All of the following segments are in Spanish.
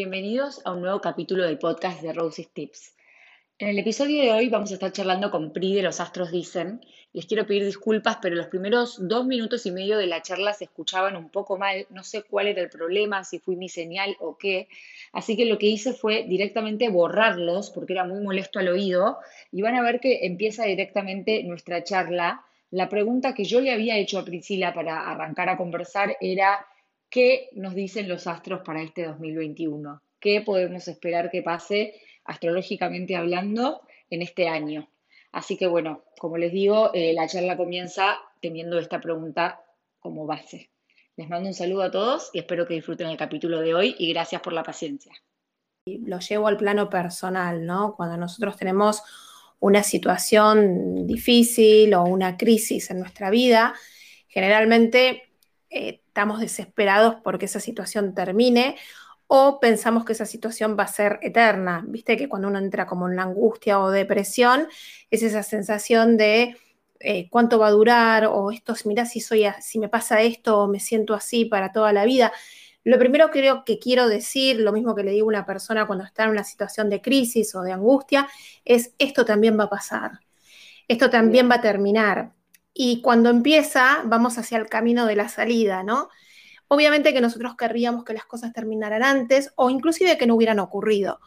Bienvenidos a un nuevo capítulo del podcast de Roses Tips. En el episodio de hoy vamos a estar charlando con Pri de Los Astros Dicen. Les quiero pedir disculpas, pero los primeros dos minutos y medio de la charla se escuchaban un poco mal. No sé cuál era el problema, si fui mi señal o qué. Así que lo que hice fue directamente borrarlos porque era muy molesto al oído. Y van a ver que empieza directamente nuestra charla. La pregunta que yo le había hecho a Priscila para arrancar a conversar era ¿qué nos dicen los astros para este 2021? ¿Qué podemos esperar que pase astrológicamente hablando en este año? Así que bueno, como les digo, eh, la charla comienza teniendo esta pregunta como base. Les mando un saludo a todos y espero que disfruten el capítulo de hoy y gracias por la paciencia. Lo llevo al plano personal, ¿no? Cuando nosotros tenemos una situación difícil o una crisis en nuestra vida, generalmente eh, estamos desesperados porque esa situación termine o pensamos que esa situación va a ser eterna. Viste que cuando uno entra como en la angustia o depresión, es esa sensación de eh, cuánto va a durar o esto, mira si soy, si me pasa esto o me siento así para toda la vida. Lo primero creo que quiero decir, lo mismo que le digo a una persona cuando está en una situación de crisis o de angustia, es esto también va a pasar. Esto también va a terminar y cuando empieza vamos hacia el camino de la salida, ¿no? Obviamente que nosotros querríamos que las cosas terminaran antes o inclusive que no hubieran ocurrido.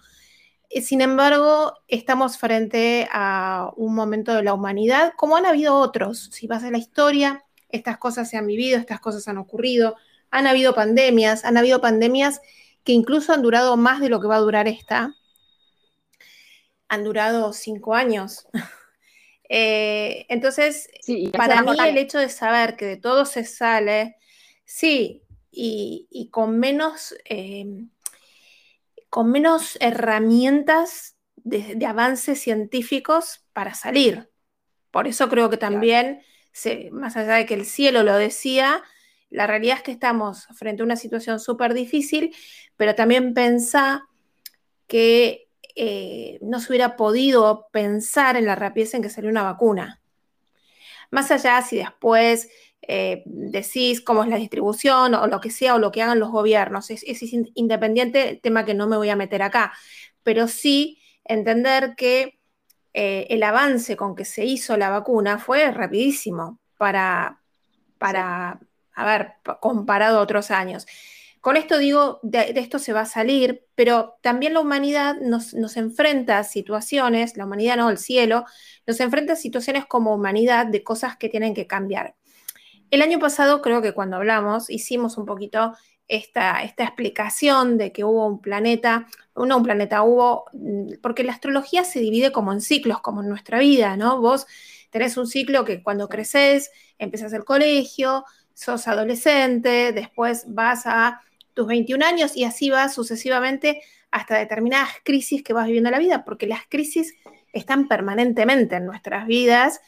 Eh, sin embargo, estamos frente a un momento de la humanidad, como han habido otros. Si vas a la historia, estas cosas se han vivido, estas cosas han ocurrido, han habido pandemias, han habido pandemias que incluso han durado más de lo que va a durar esta. Han durado cinco años. Eh, entonces, para mí el hecho de saber que de todo se sale, sí, y, con, menos, eh, con menos herramientas de, avances científicos para salir. Por eso creo que también, más allá de que el cielo lo decía, la realidad es que estamos frente a una situación súper difícil, pero también pensá que eh, no se hubiera podido pensar en la rapidez en que salió una vacuna. Más allá si después eh, decís cómo es la distribución o lo que sea o lo que hagan los gobiernos, es, independiente, tema que no me voy a meter acá, pero sí entender que eh, el avance con que se hizo la vacuna fue rapidísimo para, para comparado a otros años. Con esto digo, de, esto se va a salir, pero también la humanidad nos, enfrenta a situaciones, la humanidad no, el cielo, nos enfrenta a situaciones como humanidad de cosas que tienen que cambiar. El año pasado creo que cuando hablamos hicimos un poquito esta, esta, explicación de que hubo un planeta, no un planeta, hubo, porque la astrología se divide como en ciclos, como en nuestra vida, ¿no? Vos tenés un ciclo que cuando creces, empiezas el colegio, sos adolescente, después vas a tus 21 años y así va sucesivamente hasta determinadas crisis que vas viviendo en la vida, porque las crisis están permanentemente en nuestras vidas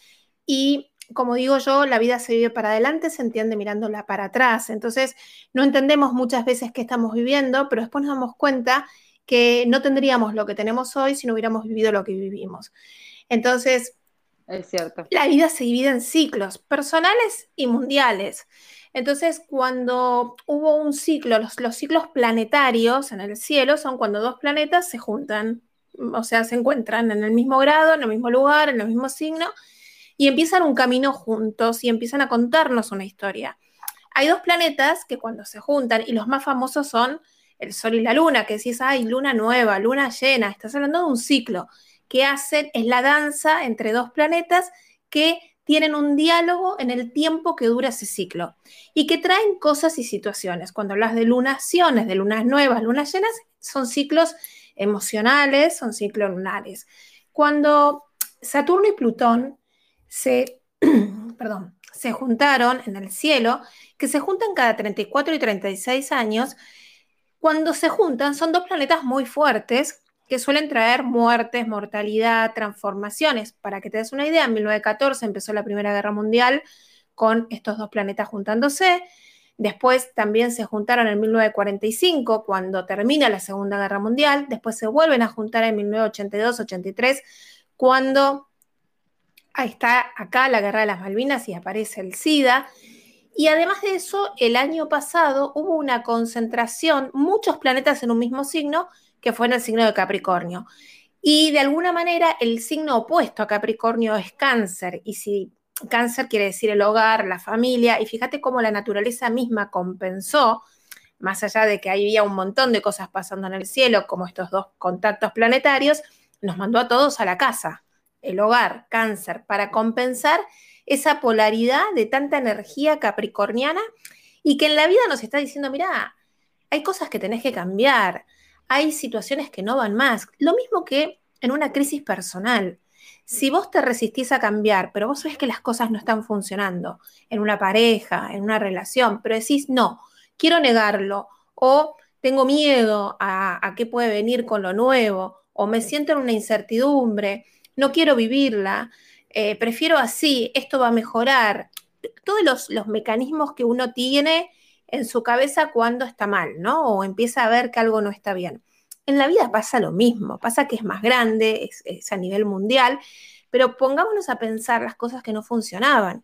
y como digo yo, la vida se vive para adelante, se entiende mirándola para atrás. Entonces, no entendemos muchas veces qué estamos viviendo, pero después nos damos cuenta que no tendríamos lo que tenemos hoy si no hubiéramos vivido lo que vivimos. Entonces, es cierto. La vida se divide en ciclos personales y mundiales. Entonces, cuando hubo un ciclo, los, ciclos planetarios en el cielo son cuando dos planetas se juntan, o sea, se encuentran en el mismo grado, en el mismo lugar, en el mismo signo, y empiezan un camino juntos y empiezan a contarnos una historia. Hay dos planetas que cuando se juntan, y los más famosos son el Sol y la Luna, que decís, hay luna nueva, luna llena, estás hablando de un ciclo que hacen, es la danza entre dos planetas que tienen un diálogo en el tiempo que dura ese ciclo y que traen cosas y situaciones. Cuando hablas de lunaciones, de lunas nuevas, lunas llenas, son ciclos emocionales, son ciclos lunares. Cuando Saturno y Plutón se, perdón, se juntaron en el cielo, que se juntan cada 34 y 36 años, cuando se juntan son dos planetas muy fuertes que suelen traer muertes, mortalidad, transformaciones. Para que te des una idea, en 1914 empezó la Primera Guerra Mundial con estos dos planetas juntándose. Después también se juntaron en 1945, cuando termina la Segunda Guerra Mundial. Después se vuelven a juntar en 1982-83, cuando está acá la Guerra de las Malvinas y aparece el SIDA. Y además de eso, el año pasado hubo una concentración, muchos planetas en un mismo signo, que fue en el signo de Capricornio. Y de alguna manera el signo opuesto a Capricornio es cáncer. Y si cáncer quiere decir el hogar, la familia, y fíjate cómo la naturaleza misma compensó, más allá de que había un montón de cosas pasando en el cielo, como estos dos contactos planetarios, nos mandó a todos a la casa, el hogar, cáncer, para compensar esa polaridad de tanta energía capricorniana y que en la vida nos está diciendo, mira, hay cosas que tenés que cambiar, hay situaciones que no van más. Lo mismo que en una crisis personal. Si vos te resistís a cambiar, pero vos ves que las cosas no están funcionando en una pareja, en una relación, pero decís, no, quiero negarlo, o tengo miedo a, qué puede venir con lo nuevo, o me siento en una incertidumbre, no quiero vivirla, eh, prefiero así, esto va a mejorar. Todos los, los, mecanismos que uno tiene en su cabeza cuando está mal, ¿no? O empieza a ver que algo no está bien. En la vida pasa lo mismo, pasa que es más grande, es, a nivel mundial, pero pongámonos a pensar las cosas que no funcionaban.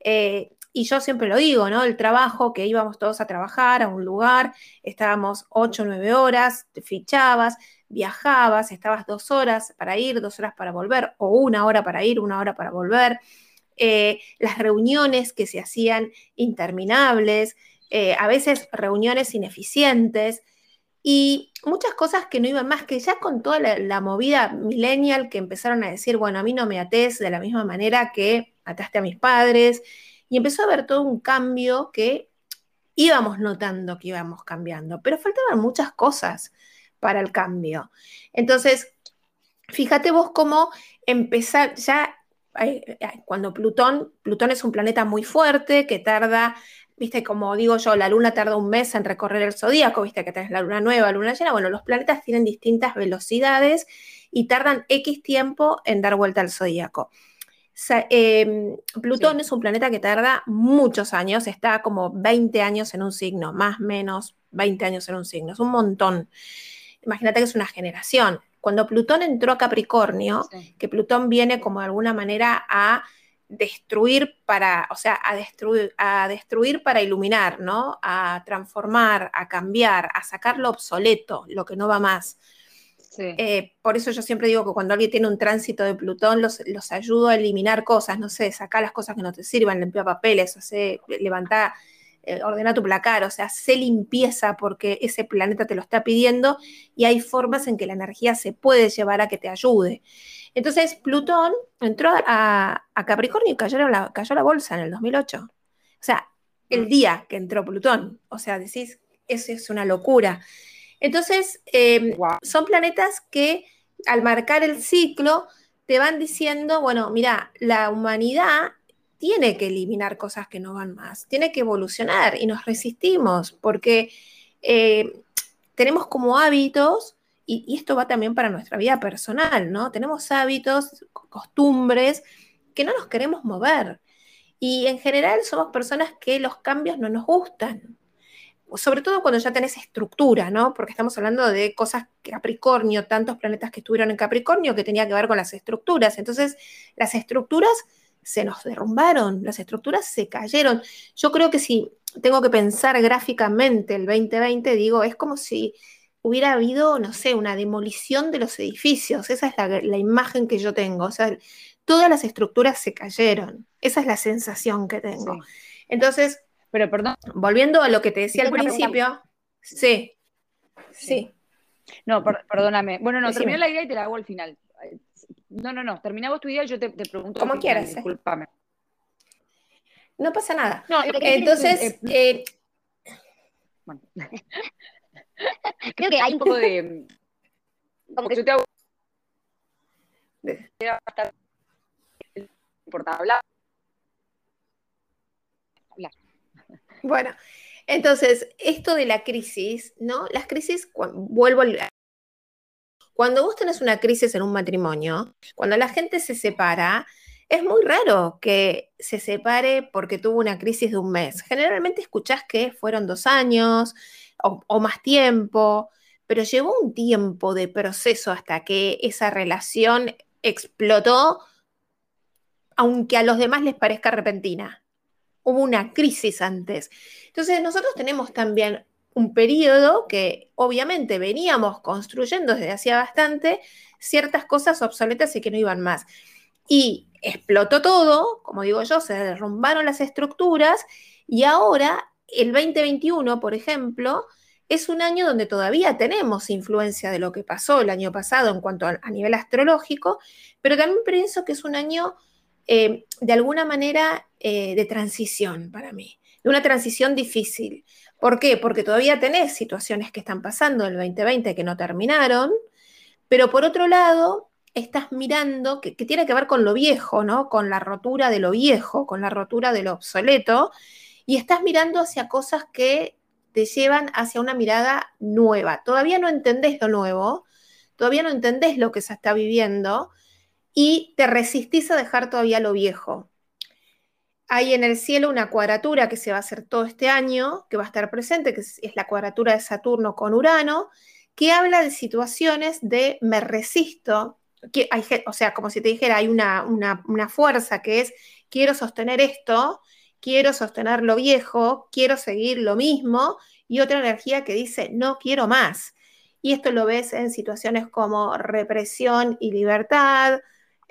Eh, y yo siempre lo digo, ¿no? El trabajo, que íbamos todos a trabajar a un lugar, estábamos ocho nueve horas, te fichabas, viajabas, estabas dos horas para ir, dos horas para volver, o una hora para ir, una hora para volver. Eh, las reuniones que se hacían interminables, eh, a veces reuniones ineficientes y muchas cosas que no iban más, que ya con toda la, movida millennial que empezaron a decir, bueno, a mí no me ates de la misma manera que ataste a mis padres, y empezó a haber todo un cambio que íbamos notando que íbamos cambiando, pero faltaban muchas cosas para el cambio. Entonces, fíjate vos cómo empezar ya cuando Plutón, Plutón es un planeta muy fuerte que tarda, viste, como digo yo, la luna tarda un mes en recorrer el zodíaco, viste que tenés la luna nueva, luna llena, bueno, los planetas tienen distintas velocidades y tardan X tiempo en dar vuelta al zodíaco. Em, Plutón es un planeta que tarda muchos años, está como 20 años en un signo, más o menos 20 años en un signo, es un montón imagínate que es una generación. Cuando Plutón entró a Capricornio, que Plutón viene como de alguna manera a destruir para, o sea, a destruir, a destruir para iluminar, ¿no? A transformar, a cambiar, a sacar lo obsoleto, lo que no va más. Eh, por eso yo siempre digo que cuando alguien tiene un tránsito de Plutón, los, los ayudo a eliminar cosas, no sé, sacar las cosas que no te sirvan, limpiar papeles, o sea, levantar eh, ordena tu placar, o sea, se limpieza porque ese planeta te lo está pidiendo y hay formas en que la energía se puede llevar a que te ayude. Entonces, Plutón entró a, Capricornio y cayó la, cayó la bolsa en el 2008. O sea, el día que entró Plutón. O sea, decís, eso es una locura. Entonces, em, son planetas que al marcar el ciclo te van diciendo, bueno, mira, la humanidad tiene que eliminar cosas que no van más, tiene que evolucionar y nos resistimos porque eh, tenemos como hábitos, y, esto va también para nuestra vida personal, ¿no? Tenemos hábitos, costumbres que no nos queremos mover. Y en general somos personas que los cambios no nos gustan. Sobre todo cuando ya tenés estructura, ¿no? Porque estamos hablando de cosas Capricornio, tantos planetas que estuvieron en Capricornio que tenía que ver con las estructuras. Entonces, las estructuras se nos derrumbaron, las estructuras se cayeron. Yo creo que si tengo que pensar gráficamente el 2020, digo, es como si hubiera habido, no sé, una demolición de los edificios. Esa es la, imagen que yo tengo. O sea, todas las estructuras se cayeron. Esa es la sensación que tengo. Entonces, pero perdón. Volviendo a lo que te decía al principio, sí, sí. No, perdóname. Bueno, no, terminé la idea y te la hago al final. No, no, no. Terminamos tu idea y yo te, pregunto. Como quieras. ¿eh? Disculpame. No pasa nada. No, Entonces, eh, bueno. creo que hay un poco de. Como que yo te hago. importa hablar. Bueno, entonces, esto de la crisis, ¿no? Las crisis, vuelvo al cuando vos tenés una crisis en un matrimonio, cuando la gente se separa, es muy raro que se separe porque tuvo una crisis de un mes. Generalmente escuchás que fueron dos años o, más tiempo, pero llevó un tiempo de proceso hasta que esa relación explotó, aunque a los demás les parezca repentina. hubo una crisis antes. Entonces nosotros tenemos también un periodo que obviamente veníamos construyendo desde hacía bastante ciertas cosas obsoletas y que no iban más. Y explotó todo, como digo yo, se derrumbaron las estructuras y ahora el 2021, por ejemplo, es un año donde todavía tenemos influencia de lo que pasó el año pasado en cuanto a, nivel astrológico, pero también pienso que es un año eh, de alguna manera eh, de transición para mí, de una transición difícil. ¿Por qué? Porque todavía tenés situaciones que están pasando en el 2020 que no terminaron, pero por otro lado, estás mirando, que, que, tiene que ver con lo viejo, ¿no? Con la rotura de lo viejo, con la rotura de lo obsoleto, y estás mirando hacia cosas que te llevan hacia una mirada nueva. Todavía no entendés lo nuevo, todavía no entendés lo que se está viviendo y te resistís a dejar todavía lo viejo. Hay en el cielo una cuadratura que se va a hacer todo este año, que va a estar presente, que es, la cuadratura de Saturno con Urano, que habla de situaciones de me resisto, que hay, o sea, como si te dijera, hay una, una fuerza que es quiero sostener esto, quiero sostener lo viejo, quiero seguir lo mismo, y otra energía que dice, no quiero más. Y esto lo ves en situaciones como represión y libertad,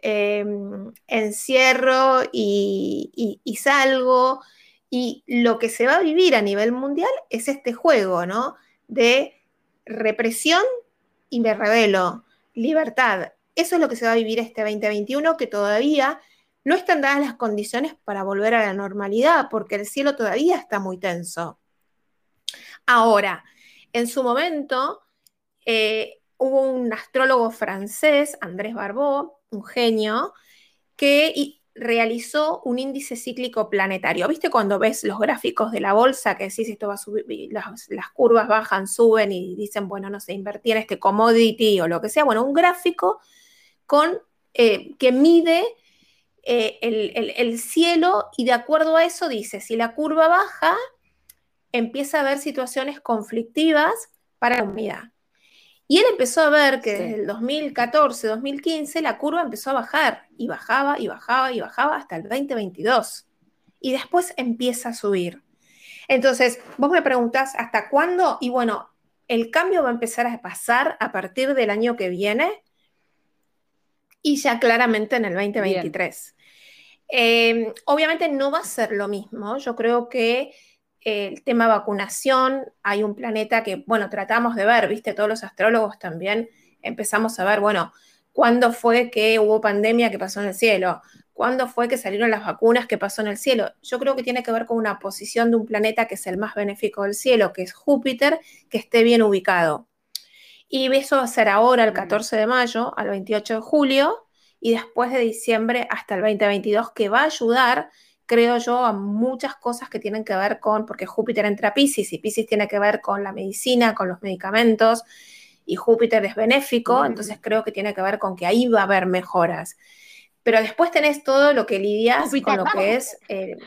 em, encierro y, y, salgo. Y lo que se va a vivir a nivel mundial es este juego, ¿no? De represión y me revelo, libertad. Eso es lo que se va a vivir este 2021, que todavía no están dadas las condiciones para volver a la normalidad, porque el cielo todavía está muy tenso. Ahora, en su momento, eh, hubo un astrólogo francés, Andrés Barbeau, un genio, que realizó un índice cíclico planetario. ¿Viste cuando ves los gráficos de la bolsa que decís esto va a subir, las, curvas bajan, suben y dicen, bueno, no sé, invertir en este commodity o lo que sea? Bueno, un gráfico con, eh, que mide eh, el, cielo y de acuerdo a eso dice, si la curva baja, empieza a haber situaciones conflictivas para la humanidad. Y él empezó a ver que desde el 2014, 2015, la curva empezó a bajar y bajaba y bajaba y bajaba hasta el 2022. Y después empieza a subir. Entonces, vos me preguntás, ¿hasta cuándo? Y bueno, el cambio va a empezar a pasar a partir del año que viene y ya claramente en el 2023. Em, obviamente no va a ser lo mismo. Yo creo que el tema vacunación, hay un planeta que, bueno, tratamos de ver, viste, todos los astrólogos también empezamos a ver, bueno, cuándo fue que hubo pandemia que pasó en el cielo, cuándo fue que salieron las vacunas que pasó en el cielo. Yo creo que tiene que ver con una posición de un planeta que es el más benéfico del cielo, que es Júpiter, que esté bien ubicado. Y eso va a ser ahora, el 14 de mayo al 28 de julio, y después de diciembre hasta el 2022, que va a ayudar, creo yo, a muchas cosas que tienen que ver con, porque Júpiter entra a Pisces y Pisces tiene que ver con la medicina, con los medicamentos, y Júpiter es benéfico, entonces creo que tiene que ver con que ahí va a haber mejoras. Pero después tenés todo lo que lidias con lo que es... Eh,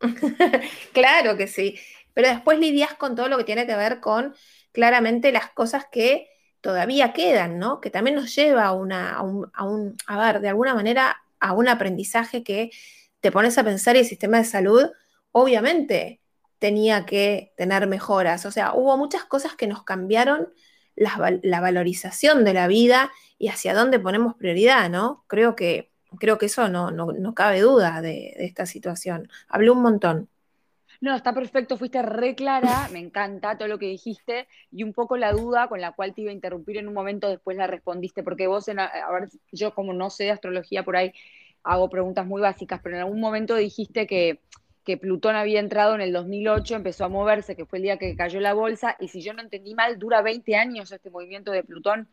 claro que sí, pero después lidias con todo lo que tiene que ver con claramente las cosas que todavía quedan, ¿no? Que también nos lleva a, una, a, un, a, ver, de alguna manera, a un aprendizaje que te pones a pensar y el sistema de salud, obviamente, tenía que tener mejoras. O sea, hubo muchas cosas que nos cambiaron la, valorización de la vida y hacia dónde ponemos prioridad, ¿no? Creo que, creo que eso no, no, cabe duda de, de esta situación. Hablé un montón. No, está perfecto, fuiste re clara, me encanta todo lo que dijiste y un poco la duda con la cual te iba a interrumpir en un momento después la respondiste, porque vos, en, a ver, yo como no sé de astrología por ahí hago preguntas muy básicas, pero en algún momento dijiste que, que Plutón había entrado en el 2008, empezó a moverse, que fue el día que cayó la bolsa, y si yo no entendí mal, dura 20 años este movimiento de Plutón.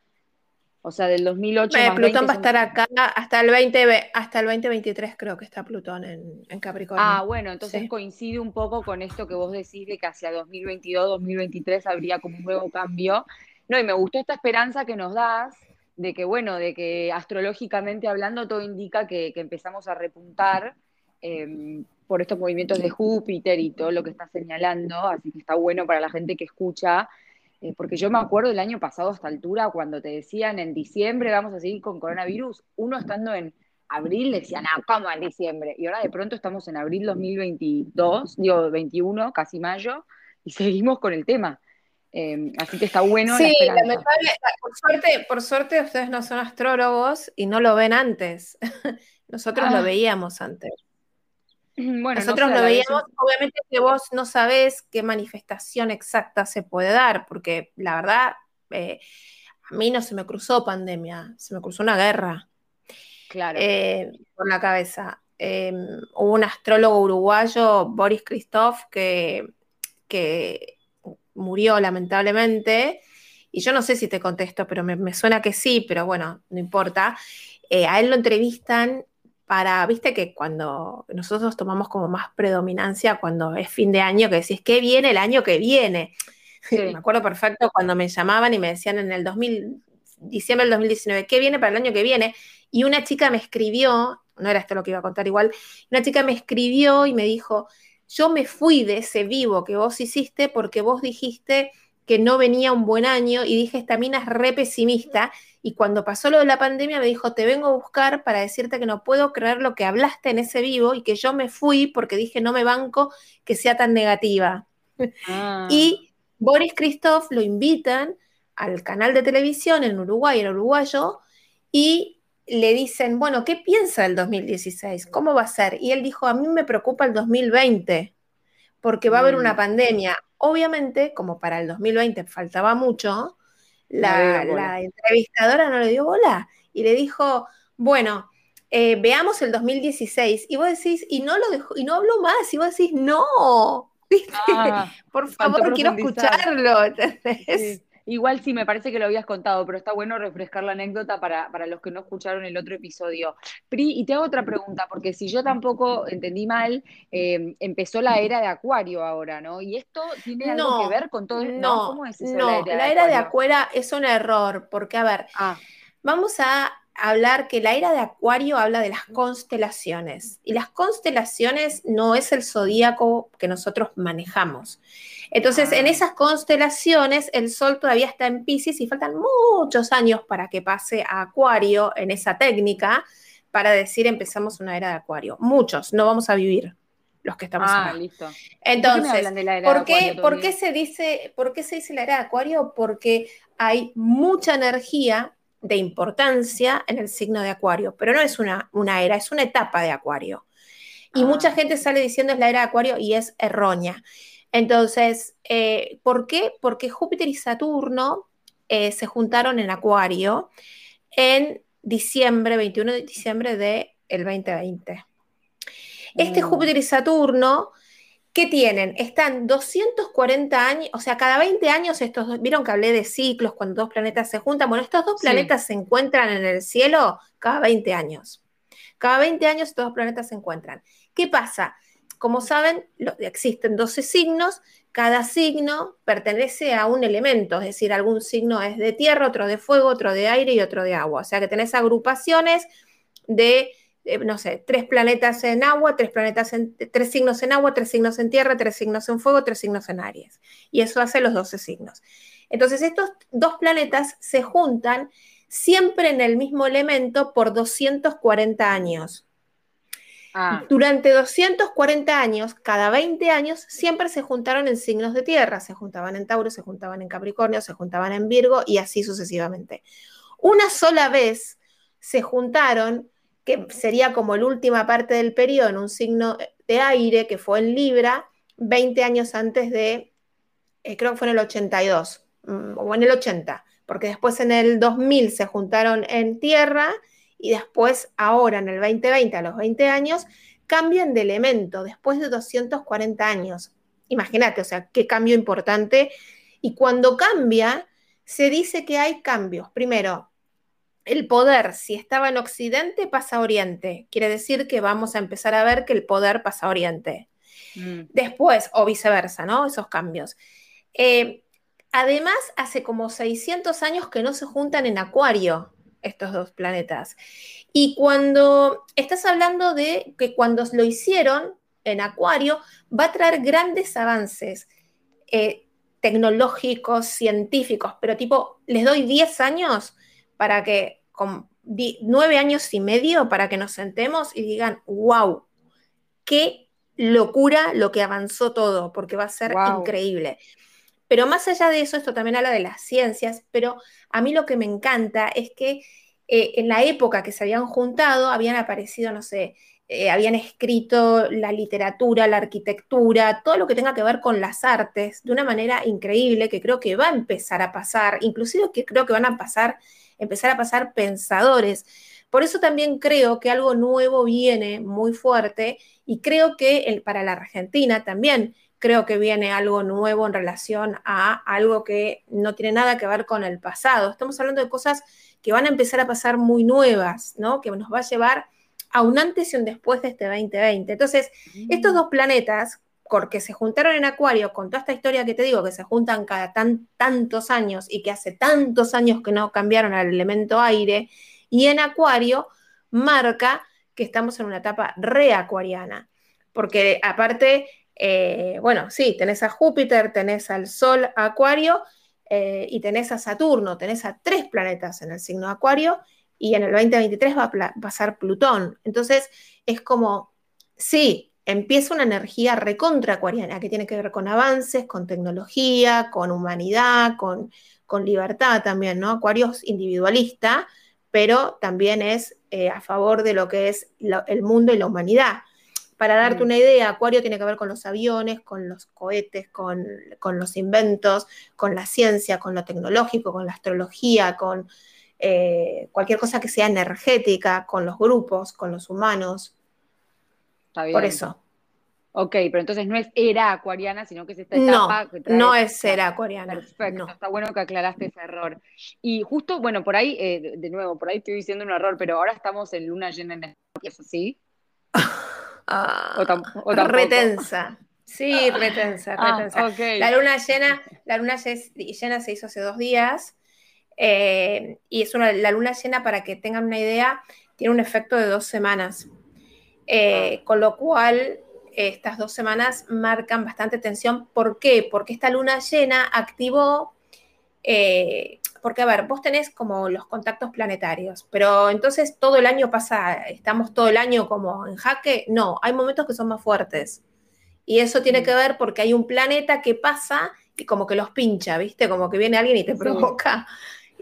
O sea, del 2008. Eh, Plutón va a estar acá hasta el, 20, hasta el 2023, creo que está Plutón en, Capricornio. Ah, bueno, entonces coincide un poco con esto que vos decís de que hacia 2022, 2023 habría como un nuevo cambio. No, y me gustó esta esperanza que nos das de que, bueno, de que astrológicamente hablando todo indica que, empezamos a repuntar em, por estos movimientos de Júpiter y todo lo que está señalando, así que está bueno para la gente que escucha eh, porque yo me acuerdo el año pasado a esta altura, cuando te decían en diciembre vamos a seguir con coronavirus, uno estando en abril decían, no, ¿cómo en diciembre? Y ahora de pronto estamos en abril 2022, digo, 21, casi mayo, y seguimos con el tema. Em, así que está bueno. Sí, lamentable, por suerte, por suerte ustedes no son astrólogos y no lo ven antes. Nosotros lo ah. veíamos antes. Bueno, Nosotros lo veíamos, obviamente que vos no sabés qué manifestación exacta se puede dar, porque la verdad, eh, a mí no se me cruzó pandemia, se me cruzó una guerra. Claro. Eh, por la cabeza. Em, hubo un astrólogo uruguayo, Boris Christoph, que, que murió lamentablemente. Y yo no sé si te contesto, pero me, suena que sí, pero bueno, no importa. Eh, a él lo entrevistan para, viste que cuando nosotros tomamos como más predominancia cuando es fin de año, que decís, ¿qué viene el año que viene? me acuerdo perfecto cuando me llamaban y me decían en el 2000, diciembre del 2019, ¿qué viene para el año que viene? Y una chica me escribió, no era esto lo que iba a contar igual, una chica me escribió y me dijo, yo me fui de ese vivo que vos hiciste porque vos dijiste que no venía un buen año y dije, esta mina es re pesimista. Y cuando pasó lo de la pandemia me dijo, te vengo a buscar para decirte que no puedo creer lo que hablaste en ese vivo y que yo me fui porque dije, no me banco que sea tan negativa. Ah. Y Boris Christoph lo invitan al canal de televisión en Uruguay, el uruguayo, y le dicen, bueno, ¿qué piensa del 2016? ¿Cómo va a ser? Y él dijo, a mí me preocupa el 2020, porque va a haber una mm. pandemia. Obviamente, como para el 2020 faltaba mucho, la, entrevistadora no le dio bola y le dijo, bueno, eh, veamos el 2016. Y vos decís, y no lo dejó, y no habló más, y vos decís, no, ah, Por favor, quiero escucharlo. Igual sí, me parece que lo habías contado, pero está bueno refrescar la anécdota para, los que no escucharon el otro episodio. Pri, y te hago otra pregunta, porque si yo tampoco entendí mal, em, empezó la era de Acuario ahora, ¿no? ¿Y esto tiene algo que ver con todo esto? No, ¿cómo es eso? No, la era, de, Acuario es un error, porque a ver, ah. vamos a hablar que la era de Acuario habla de las constelaciones y las constelaciones no es el zodíaco que nosotros manejamos. Entonces, en ah. esas constelaciones, el Sol todavía está en Pisces y faltan muchos años para que pase a Acuario en esa técnica para decir empezamos una era de Acuario. Muchos, no vamos a vivir los que estamos ah, listo. Entonces, ¿por qué, ¿por qué se dice, ¿por qué se dice la era de Acuario? Porque hay mucha energía de importancia en el signo de Acuario, pero no es una, una era, es una etapa de Acuario. Y ah. mucha gente sale diciendo es la era de Acuario y es errónea. Entonces, eh, ¿por qué? Porque Júpiter y Saturno eh, se juntaron en Acuario en diciembre, 21 de diciembre del 2020. Este mm. Júpiter y Saturno ¿Qué tienen? Están 240 años, o sea, cada 20 años estos, vieron que hablé de ciclos cuando dos planetas se juntan, bueno, estos dos planetas se encuentran en el cielo cada 20 años. Cada 20 años estos dos planetas se encuentran. ¿Qué pasa? Como saben, existen 12 signos, cada signo pertenece a un elemento, es decir, algún signo es de tierra, otro de fuego, otro de aire y otro de agua. O sea que tenés agrupaciones de eh, no sé, tres planetas en agua, tres, planetas en, tres signos en agua, tres signos en tierra, tres signos en fuego, tres signos en Aries. Y eso hace los 12 signos. Entonces, estos dos planetas se juntan siempre en el mismo elemento por 240 años. Ah. Durante 240 años, cada 20 años, siempre se juntaron en signos de tierra. Se juntaban en Tauro, se juntaban en Capricornio, se juntaban en Virgo y así sucesivamente. Una sola vez se juntaron que sería como la última parte del periodo en un signo de aire, que fue en Libra, 20 años antes de, eh, creo que fue en el 82, mm, o en el 80, porque después en el 2000 se juntaron en Tierra y después ahora en el 2020, a los 20 años, cambian de elemento después de 240 años. Imagínate, o sea, qué cambio importante. Y cuando cambia, se dice que hay cambios. Primero, el poder, si estaba en Occidente, pasa a Oriente. Quiere decir que vamos a empezar a ver que el poder pasa a Oriente. Mm. Después, o viceversa, ¿no? Esos cambios. Eh, además, hace como 600 años que no se juntan en Acuario estos dos planetas. Y cuando estás hablando de que cuando lo hicieron en Acuario, va a traer grandes avances eh, tecnológicos, científicos, pero tipo, les doy 10 años para que nueve años y medio para que nos sentemos y digan, wow, qué locura lo que avanzó todo, porque va a ser increíble. Pero más allá de eso, esto también habla de las ciencias, pero a mí lo que me encanta es que eh, en la época que se habían juntado, habían aparecido, no sé, eh, habían escrito la literatura, la arquitectura, todo lo que tenga que ver con las artes, de una manera increíble que creo que va a empezar a pasar, inclusive que creo que van a pasar, empezar a pasar pensadores. Por eso también creo que algo nuevo viene muy fuerte y creo que para la Argentina también creo que viene algo nuevo en relación a algo que no tiene nada que ver con el pasado. Estamos hablando de cosas que van a empezar a pasar muy nuevas, ¿no? Que nos va a llevar a un antes y un después de este 2020. Entonces, estos mm. dos planetas, porque se juntaron en Acuario con toda esta historia que te digo, que se juntan cada tan, tantos años y que hace tantos años que no cambiaron al elemento aire, y en Acuario marca que estamos en una etapa reacuariana, porque aparte, eh, bueno, sí, tenés a Júpiter, tenés al Sol Acuario, eh, y tenés a Saturno, tenés a tres planetas en el signo Acuario y en el 2023 va a pasar Plutón. Entonces es como, sí, empieza una energía recontra acuariana que tiene que ver con avances, con tecnología, con humanidad, con, libertad también, ¿no? Acuario es individualista, pero también es eh, a favor de lo que es el mundo y la humanidad. Para darte mm. una idea, Acuario tiene que ver con los aviones, con los cohetes, con, los inventos, con la ciencia, con lo tecnológico, con la astrología, con eh, cualquier cosa que sea energética, con los grupos, con los humanos. Está bien. Por eso. Ok, pero entonces no es era acuariana, sino que es esta etapa. No, no es era acuariana. Perfecto, está bueno que aclaraste ese error. Y justo, bueno, por ahí, eh, de nuevo, por ahí estoy diciendo un error, pero ahora estamos en luna llena en ¿es así? Ah, retensa. Sí, retensa, ah, retensa. La luna llena, la luna llena se hizo hace dos días eh, y es una, la luna llena, para que tengan una idea, tiene un efecto de dos semanas. Eh, ah. con lo cual, estas dos semanas marcan bastante tensión. ¿Por qué? Porque esta luna llena activó eh, porque, a ver, vos tenés como los contactos planetarios, pero entonces todo el año pasa, estamos todo el año como en jaque. No, hay momentos que son más fuertes. Y eso tiene mm. que ver porque hay un planeta que pasa y como que los pincha, ¿viste? Como que viene alguien y te provoca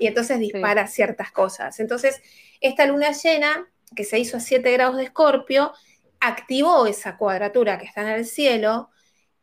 y entonces dispara ciertas cosas. Entonces, esta luna llena, que se hizo a 7 grados de escorpio, activó esa cuadratura que está en el cielo,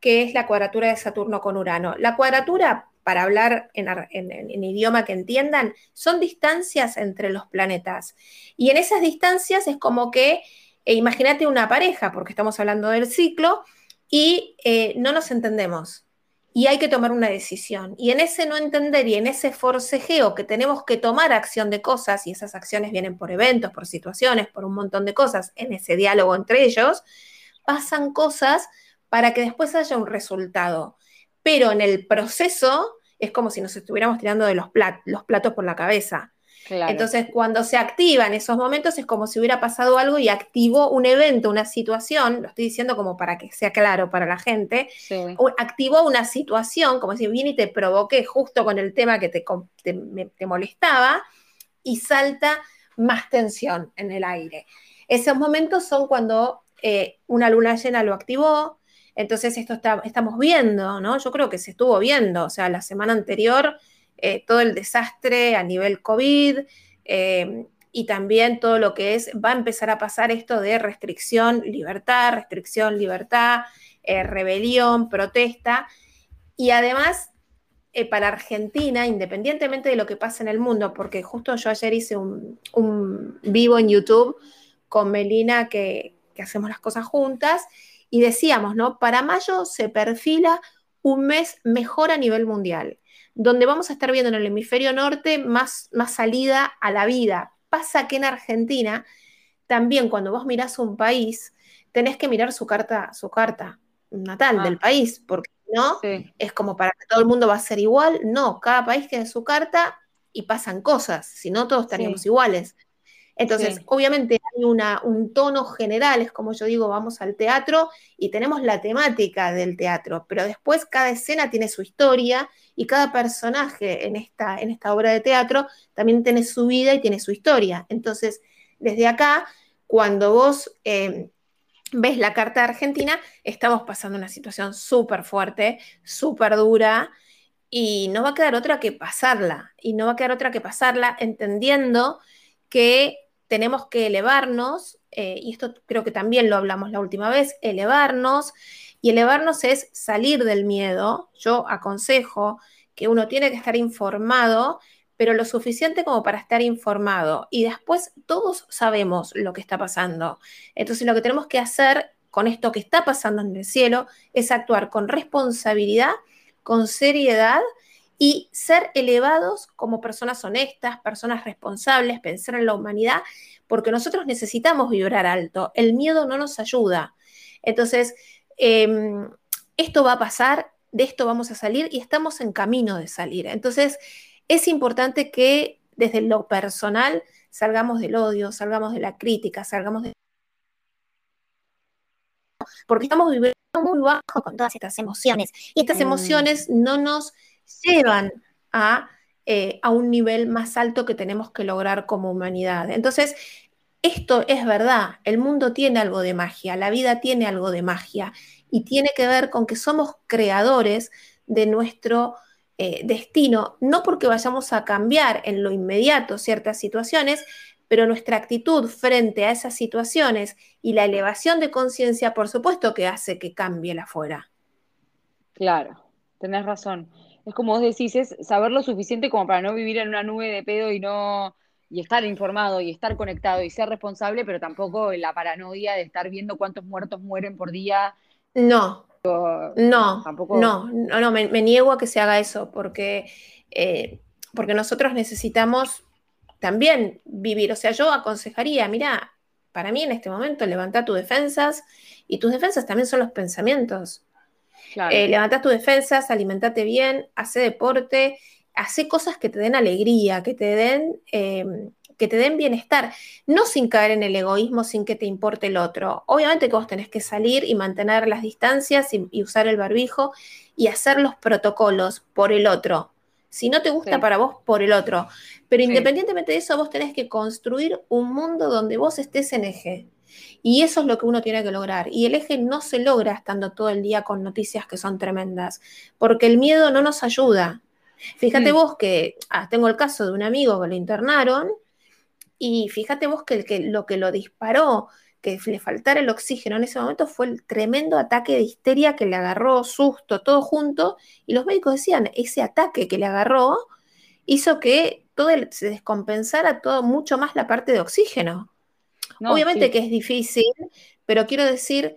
que es la cuadratura de Saturno con Urano. La cuadratura para hablar en, idioma que entiendan, son distancias entre los planetas. Y en esas distancias es como que, eh, imagínate una pareja, porque estamos hablando del ciclo, y eh, no nos entendemos. Y hay que tomar una decisión. Y en ese no entender y en ese forcejeo que tenemos que tomar acción de cosas, y esas acciones vienen por eventos, por situaciones, por un montón de cosas, en ese diálogo entre ellos, pasan cosas para que después haya un resultado. Pero en el proceso es como si nos estuviéramos tirando de los, los platos por la cabeza. Entonces, cuando se activa en esos momentos es como si hubiera pasado algo y activó un evento, una situación, lo estoy diciendo como para que sea claro para la gente, activó una situación, como si viene y te provoqué justo con el tema que te, te, molestaba y salta más tensión en el aire. Esos momentos son cuando eh, una luna llena lo activó, entonces, esto estamos viendo, ¿no? Yo creo que se estuvo viendo, o sea, la semana anterior, eh, todo el desastre a nivel COVID eh, y también todo lo que es, va a empezar a pasar esto de restricción, libertad, restricción, libertad, eh, rebelión, protesta. Y además, para Argentina, independientemente de lo que pase en el mundo, porque justo yo ayer hice un, vivo en YouTube con Melina que, que hacemos las cosas juntas y decíamos, ¿no? Para mayo se perfila un mes mejor a nivel mundial, donde vamos a estar viendo en el hemisferio norte más, más salida a la vida. Pasa que en Argentina, también cuando vos mirás un país, tenés que mirar su carta, su carta natal del ah. país, porque no es como para que todo el mundo va a ser igual. No, cada país tiene su carta y pasan cosas, si no todos estaríamos iguales. Entonces, obviamente hay una, un tono general, es como yo digo, vamos al teatro y tenemos la temática del teatro, pero después cada escena tiene su historia y cada personaje en esta, en esta obra de teatro también tiene su vida y tiene su historia. Entonces, desde acá, cuando vos eh, ves la carta de Argentina, estamos pasando una situación súper fuerte, súper dura, y no va a quedar otra que pasarla, y no va a quedar otra que pasarla entendiendo que tenemos que elevarnos, eh, y esto creo que también lo hablamos la última vez, elevarnos, y elevarnos es salir del miedo. Yo aconsejo que uno tiene que estar informado, pero lo suficiente como para estar informado. Y después todos sabemos lo que está pasando. Entonces lo que tenemos que hacer con esto que está pasando en el cielo es actuar con responsabilidad, con seriedad y ser elevados como personas honestas, personas responsables, pensar en la humanidad, porque nosotros necesitamos vibrar alto. El miedo no nos ayuda. Entonces, em, esto va a pasar, de esto vamos a salir y estamos en camino de salir. Entonces, es importante que desde lo personal salgamos del odio, salgamos de la crítica, salgamos de... Porque estamos viviendo muy bajo con todas estas emociones y estas mm. emociones no nos llevan eh, a, un nivel más alto que tenemos que lograr como humanidad. Entonces, esto es verdad, el mundo tiene algo de magia, la vida tiene algo de magia y tiene que ver con que somos creadores de nuestro eh, destino, no porque vayamos a cambiar en lo inmediato ciertas situaciones, pero nuestra actitud frente a esas situaciones y la elevación de conciencia, por supuesto que hace que cambie la fuera. Claro, tenés razón es como vos decís, es saber lo suficiente como para no vivir en una nube de pedo y no y estar informado y estar conectado y ser responsable, pero tampoco la paranoia de estar viendo cuántos muertos mueren por día. No, no, tampoco... no, no, no, me, niego a que se haga eso, porque, eh, porque nosotros necesitamos también vivir. O sea, yo aconsejaría, mira, para mí en este momento levanta tus defensas y tus defensas también son los pensamientos. Eh, levanta tus defensas, alimentate bien, hace deporte, hace cosas que te den alegría, que te den, eh, que te den bienestar, no sin caer en el egoísmo, sin que te importe el otro. Obviamente que vos tenés que salir y mantener las distancias y, usar el barbijo y hacer los protocolos por el otro. Si no te gusta para vos, por el otro. Pero independientemente de eso, vos tenés que construir un mundo donde vos estés en eje. Y eso es lo que uno tiene que lograr. Y el eje no se logra estando todo el día con noticias que son tremendas, porque el miedo no nos ayuda. Fíjate mm. vos que ah, tengo el caso de un amigo que lo internaron y fíjate vos que, que lo que lo disparó, que le faltara el oxígeno en ese momento fue el tremendo ataque de histeria que le agarró, susto, todo junto. Y los médicos decían, ese ataque que le agarró hizo que todo se descompensara todo mucho más la parte de oxígeno. Obviamente que es difícil, pero quiero decir,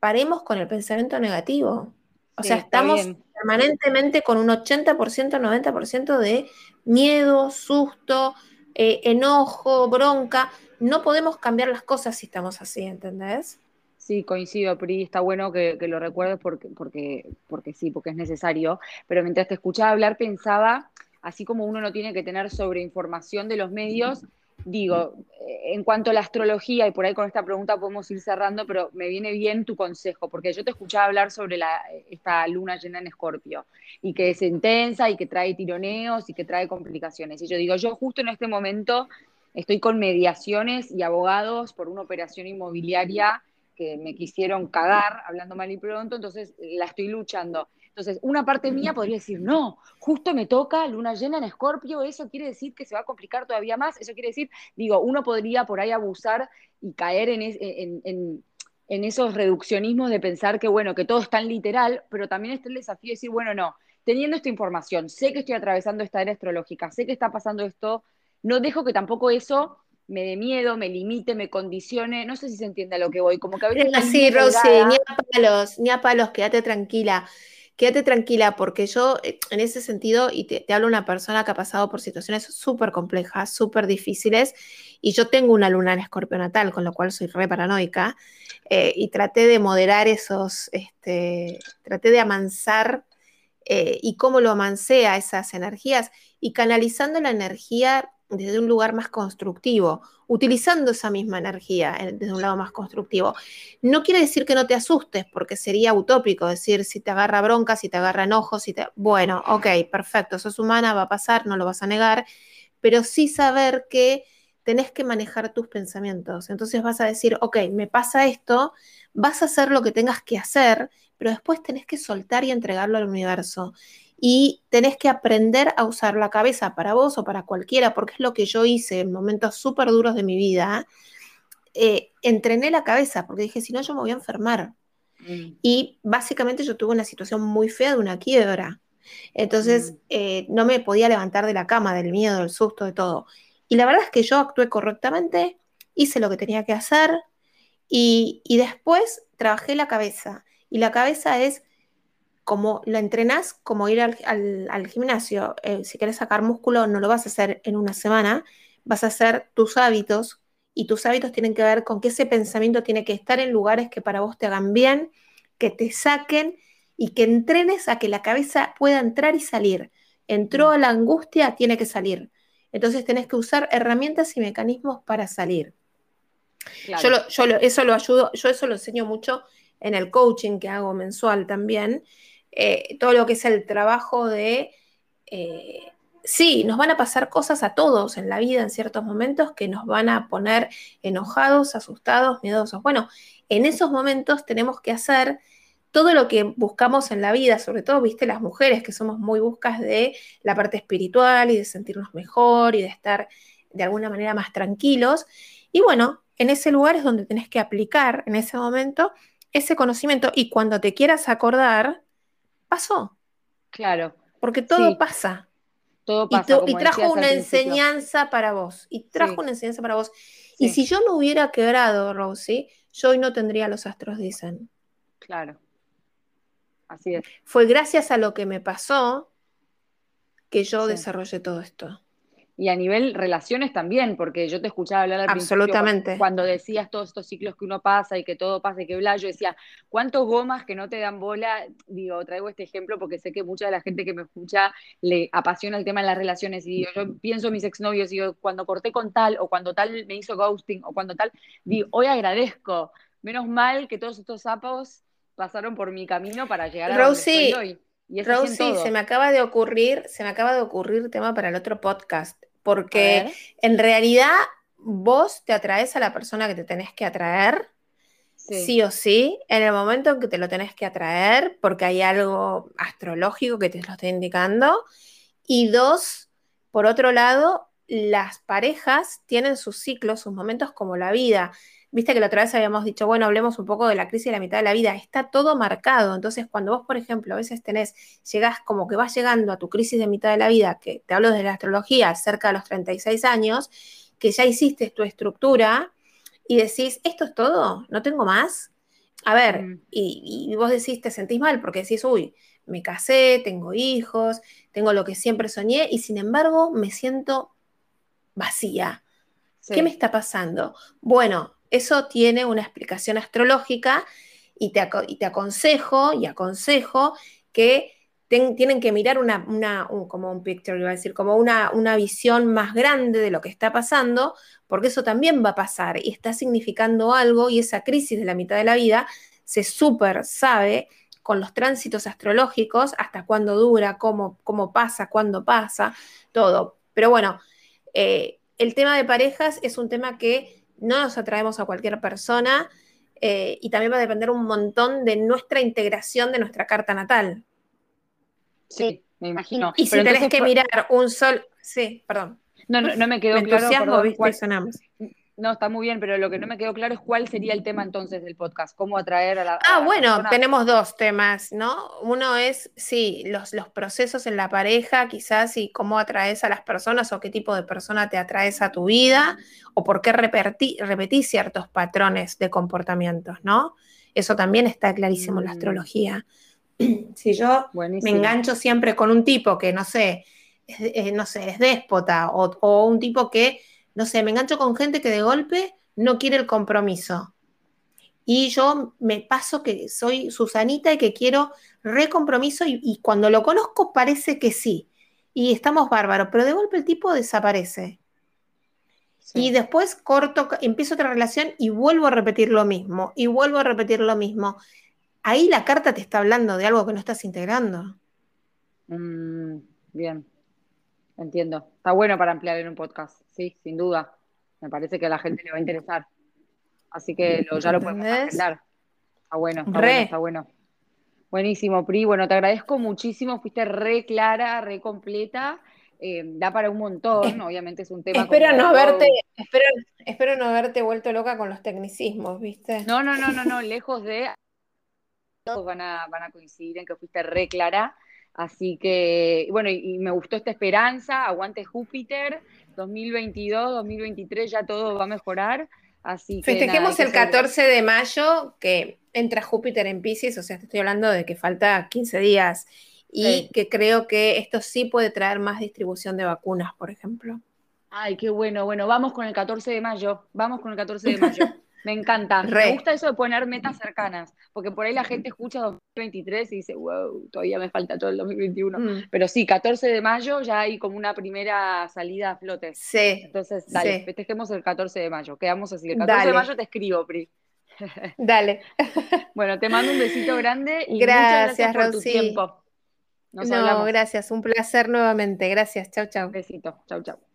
paremos con el pensamiento negativo. O sea, estamos permanentemente con un 80%, 90% de miedo, susto, eh, enojo, bronca. No podemos cambiar las cosas si estamos así, ¿entendés? Sí, coincido, Pri, está bueno que, lo recuerdes porque, porque, porque sí, porque es necesario. Pero mientras te escuchaba hablar, pensaba, así como uno no tiene que tener sobreinformación de los medios, digo, eh, en cuanto a la astrología, y por ahí con esta pregunta podemos ir cerrando, pero me viene bien tu consejo, porque yo te escuchaba hablar sobre la, esta luna llena en Escorpio, y que es intensa, y que trae tironeos, y que trae complicaciones. Y yo digo, yo justo en este momento estoy con mediaciones y abogados por una operación inmobiliaria que me quisieron cagar, hablando mal y pronto, entonces la estoy luchando. Entonces, una parte mía podría decir, no, justo me toca luna llena en Escorpio, eso quiere decir que se va a complicar todavía más, eso quiere decir, digo, uno podría por ahí abusar y caer en, esos reduccionismos de pensar que, bueno, que todo es tan literal, pero también está el desafío de decir, bueno, no, teniendo esta información, sé que estoy atravesando esta era astrológica, sé que está pasando esto, no dejo que tampoco eso me dé miedo, me limite, me condicione, no sé si se entiende a lo que voy, como que a veces... Sí, Rosy, ni a palos, ni a palos, quédate tranquila quédate tranquila porque yo eh, en ese sentido, y te, hablo una persona que ha pasado por situaciones súper complejas, súper difíciles, y yo tengo una luna en escorpio natal, con lo cual soy re paranoica, eh, y traté de moderar esos, este, traté de amansar eh, y cómo lo amancé a esas energías, y canalizando la energía desde un lugar más constructivo, utilizando esa misma energía eh, desde un lado más constructivo. No quiere decir que no te asustes, porque sería utópico decir si te agarra bronca, si te agarra enojo, si te... Bueno, ok, perfecto, sos humana, va a pasar, no lo vas a negar, pero sí saber que tenés que manejar tus pensamientos. Entonces vas a decir, ok, me pasa esto, vas a hacer lo que tengas que hacer, pero después tenés que soltar y entregarlo al universo y tenés que aprender a usar la cabeza para vos o para cualquiera, porque es lo que yo hice en momentos súper duros de mi vida. Eh, entrené la cabeza, porque dije, si no, yo me voy a enfermar. Mm. Y básicamente yo tuve una situación muy fea de una quiebra. Entonces, mm. eh, no me podía levantar de la cama, del miedo, del susto, de todo. Y la verdad es que yo actué correctamente, hice lo que tenía que hacer y, y después trabajé la cabeza. Y la cabeza es como la entrenás, como ir al, gimnasio, eh, si quieres sacar músculo, no lo vas a hacer en una semana, vas a hacer tus hábitos y tus hábitos tienen que ver con que ese pensamiento tiene que estar en lugares que para vos te hagan bien, que te saquen y que entrenes a que la cabeza pueda entrar y salir. Entró a la angustia, tiene que salir. Entonces tenés que usar herramientas y mecanismos para salir. Yo, yo eso lo ayudo, yo eso lo enseño mucho en el coaching que hago mensual también. Eh, todo lo que es el trabajo de, eh, sí, nos van a pasar cosas a todos en la vida en ciertos momentos que nos van a poner enojados, asustados, miedosos. Bueno, en esos momentos tenemos que hacer todo lo que buscamos en la vida, sobre todo, viste, las mujeres que somos muy buscas de la parte espiritual y de sentirnos mejor y de estar de alguna manera más tranquilos. Y bueno, en ese lugar es donde tenés que aplicar en ese momento ese conocimiento y cuando te quieras acordar, pasó. Claro. Porque todo pasa. Todo pasa. Y, trajo una enseñanza para vos. Y trajo una enseñanza para vos. Y si yo no hubiera quebrado, Rosie, yo hoy no tendría los astros, dicen. Claro. Así es. Fue gracias a lo que me pasó que yo desarrollé todo esto y a nivel relaciones también, porque yo te escuchaba hablar al Absolutamente. cuando decías todos estos ciclos que uno pasa y que todo pasa y que bla, yo decía, ¿cuántos gomas que no te dan bola? Digo, traigo este ejemplo porque sé que mucha de la gente que me escucha le apasiona el tema de las relaciones y digo, yo pienso en mis exnovios y digo, cuando corté con tal o cuando tal me hizo ghosting o cuando tal, digo, hoy agradezco, menos mal que todos estos sapos pasaron por mi camino para llegar a donde estoy hoy. Rosie, se me acaba de ocurrir, se me acaba de ocurrir tema para el otro podcast, porque en realidad vos te atraes a la persona que te tenés que atraer, sí. o sí, en el momento en que te lo tenés que atraer, porque hay algo astrológico que te lo está indicando. Y dos, por otro lado, las parejas tienen sus ciclos, sus momentos como la vida. Viste que la otra vez habíamos dicho, bueno, hablemos un poco de la crisis de la mitad de la vida. Está todo marcado. Entonces, cuando vos, por ejemplo, a veces tenés, llegás como que vas llegando a tu crisis de mitad de la vida, que te hablo de la astrología, cerca de los 36 años, que ya hiciste tu estructura y decís, ¿esto es todo? ¿No tengo más? A ver, mm. y, y vos decís, te sentís mal porque decís, uy, me casé, tengo hijos, tengo lo que siempre soñé y sin embargo me siento vacía. ¿Qué me está pasando? Bueno, eso tiene una explicación astrológica y te, aconsejo y aconsejo que tienen que mirar una, como un picture, iba a decir, como una, una visión más grande de lo que está pasando, porque eso también va a pasar y está significando algo y esa crisis de la mitad de la vida se súper sabe con los tránsitos astrológicos, hasta cuándo dura, cómo, cómo pasa, cuándo pasa, todo. Pero bueno, eh, el tema de parejas es un tema que no nos atraemos a cualquier persona eh, y también va a depender un montón de nuestra integración de nuestra carta natal. Sí, me imagino. Y si tenés que mirar un sol, sí, perdón. No, no, me quedó claro. Perdón, cuál, no, está muy bien, pero lo que no me quedó claro es cuál sería el tema entonces del podcast, cómo atraer a la... Ah, bueno, tenemos dos temas, ¿no? Uno es, sí, los, los procesos en la pareja, quizás, y cómo atraes a las personas o qué tipo de persona te atraes a tu vida, o por qué repetís ciertos patrones de comportamientos, ¿no? Eso también está clarísimo en la mm. astrología. Si yo me engancho siempre con un tipo que, no sé, es, no sé, es déspota, o, o un tipo que no sé, me engancho con gente que de golpe no quiere el compromiso. Y yo me paso que soy Susanita y que quiero recompromiso y, y cuando lo conozco parece que sí. Y estamos bárbaros, pero de golpe el tipo desaparece. Y después corto, empiezo otra relación y vuelvo a repetir lo mismo, y vuelvo a repetir lo mismo. Ahí la carta te está hablando de algo que no estás integrando. Mm, bien, entiendo. Está bueno para ampliar en un podcast, sí, sin duda. Me parece que a la gente le va a interesar. Así que ya lo podemos agendar. Está bueno, está bueno, está bueno. Buenísimo, Pri. Bueno, te agradezco muchísimo. Fuiste re clara, re completa. Eh, da para un montón, obviamente es un tema. Espero no haberte, espero, espero no haberte vuelto loca con los tecnicismos, ¿viste? No, no, no, no, no, lejos de. Todos van a, van a coincidir en que fuiste re clara. Así que, bueno, y, me gustó esta esperanza, aguante Júpiter, 2022, 2023 ya todo va a mejorar. Así que. Festejemos el 14 de mayo que entra Júpiter en Pisces, o sea, te estoy hablando de que falta 15 días y que creo que esto sí puede traer más distribución de vacunas, por ejemplo. Ay, qué bueno. Bueno, vamos con el 14 de mayo. Vamos con el 14 de mayo. Me encanta. Me gusta eso de poner metas cercanas, porque por ahí la gente escucha 2023 y dice, wow, todavía me falta todo el 2021. Mm. Pero sí, 14 de mayo ya hay como una primera salida a flote. Sí. Entonces, dale, festejemos el 14 de mayo. Quedamos así. El 14 de mayo te escribo, Pri. Dale. bueno, te mando un besito grande y gracias, muchas gracias por tu tiempo. no, gracias. Un placer nuevamente. Gracias. Chau, chau. Besito. Chau, chau.